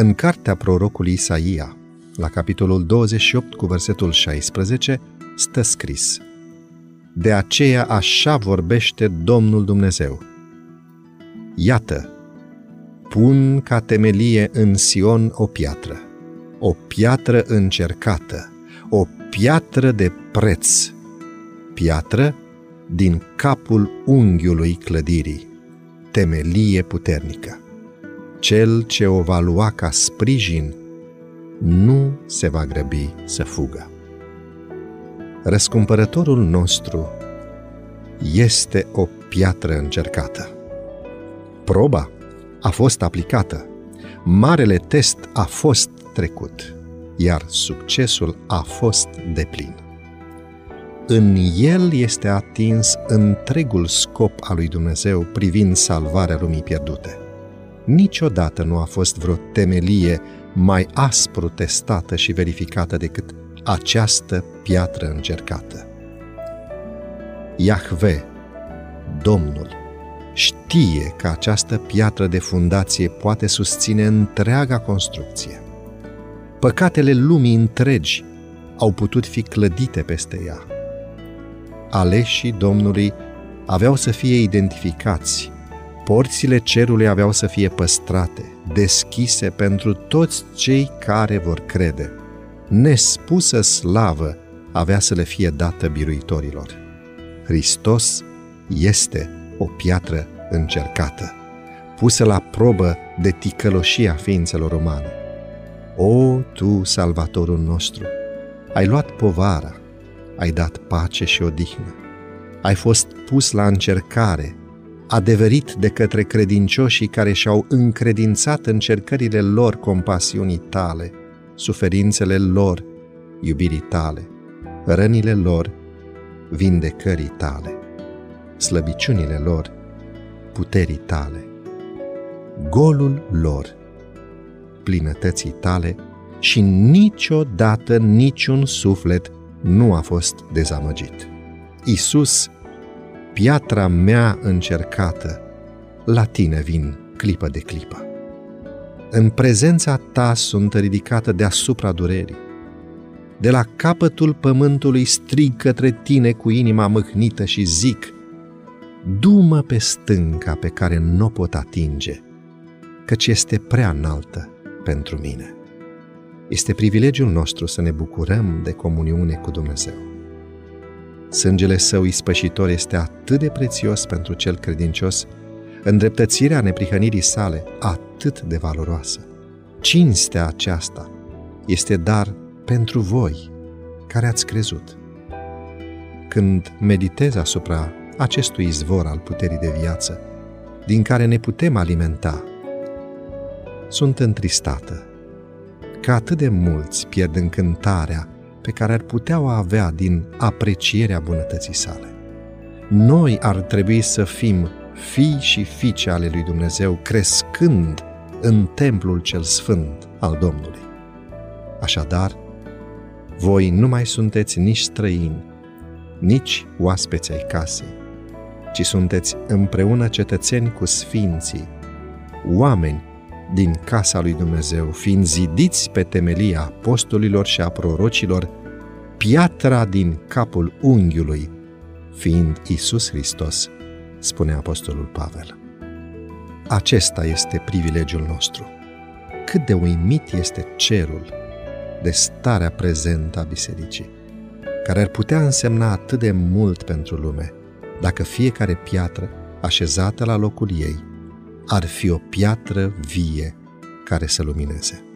În cartea prorocului Isaia, la capitolul 28 cu versetul 16, stă scris De aceea așa vorbește Domnul Dumnezeu. Iată, pun ca temelie în Sion o piatră, o piatră încercată, o piatră de preț, piatră din capul unghiului clădirii, temelie puternică. Cel ce o va lua ca sprijin nu se va grăbi să fugă. Răscumpărătorul nostru este o piatră încercată. Proba a fost aplicată, marele test a fost trecut, iar succesul a fost deplin. În el este atins întregul scop al lui Dumnezeu privind salvarea lumii pierdute. Niciodată nu a fost vreo temelie mai aspru testată și verificată decât această piatră încercată. Iahve, Domnul, știe că această piatră de fundație poate susține întreaga construcție. Păcatele lumii întregi au putut fi clădite peste ea. Aleșii Domnului aveau să fie identificați, porțile cerului aveau să fie păstrate, deschise pentru toți cei care vor crede. Nespusă slavă avea să le fie dată biruitorilor. Hristos este o piatră încercată, pusă la probă de ticăloșia ființelor umane. O, Tu, Salvatorul nostru, ai luat povara, ai dat pace și odihnă, ai fost pus la încercare, adeverit de către credincioșii care și-au încredințat încercările lor compasiunii tale, suferințele lor, iubirii tale, rănile lor, vindecării tale slăbiciunile lor, puterii tale, golul lor, plinătății tale și niciodată niciun suflet nu a fost dezamăgit. Isus, piatra mea încercată, la tine vin clipă de clipă. În prezența ta sunt ridicată deasupra durerii. De la capătul pământului strig către tine cu inima mâhnită și zic – du-mă pe stânca pe care nu o pot atinge, căci este prea înaltă pentru mine. Este privilegiul nostru să ne bucurăm de comuniune cu Dumnezeu. Sângele său ispășitor este atât de prețios pentru cel credincios, îndreptățirea neprihănirii sale atât de valoroasă. Cinstea aceasta este dar pentru voi care ați crezut. Când meditez asupra acestui izvor al puterii de viață, din care ne putem alimenta. Sunt întristată că atât de mulți pierd încântarea pe care ar putea o avea din aprecierea bunătății sale. Noi ar trebui să fim fii și fiice ale lui Dumnezeu, crescând în templul cel sfânt al Domnului. Așadar, voi nu mai sunteți nici străini, nici oaspeți ai casei, ci sunteți împreună cetățeni cu sfinții, oameni din casa lui Dumnezeu, fiind zidiți pe temelia apostolilor și a prorocilor, piatra din capul unghiului, fiind Isus Hristos, spune Apostolul Pavel. Acesta este privilegiul nostru. Cât de uimit este cerul de starea prezentă a bisericii, care ar putea însemna atât de mult pentru lume – dacă fiecare piatră așezată la locul ei ar fi o piatră vie care să lumineze.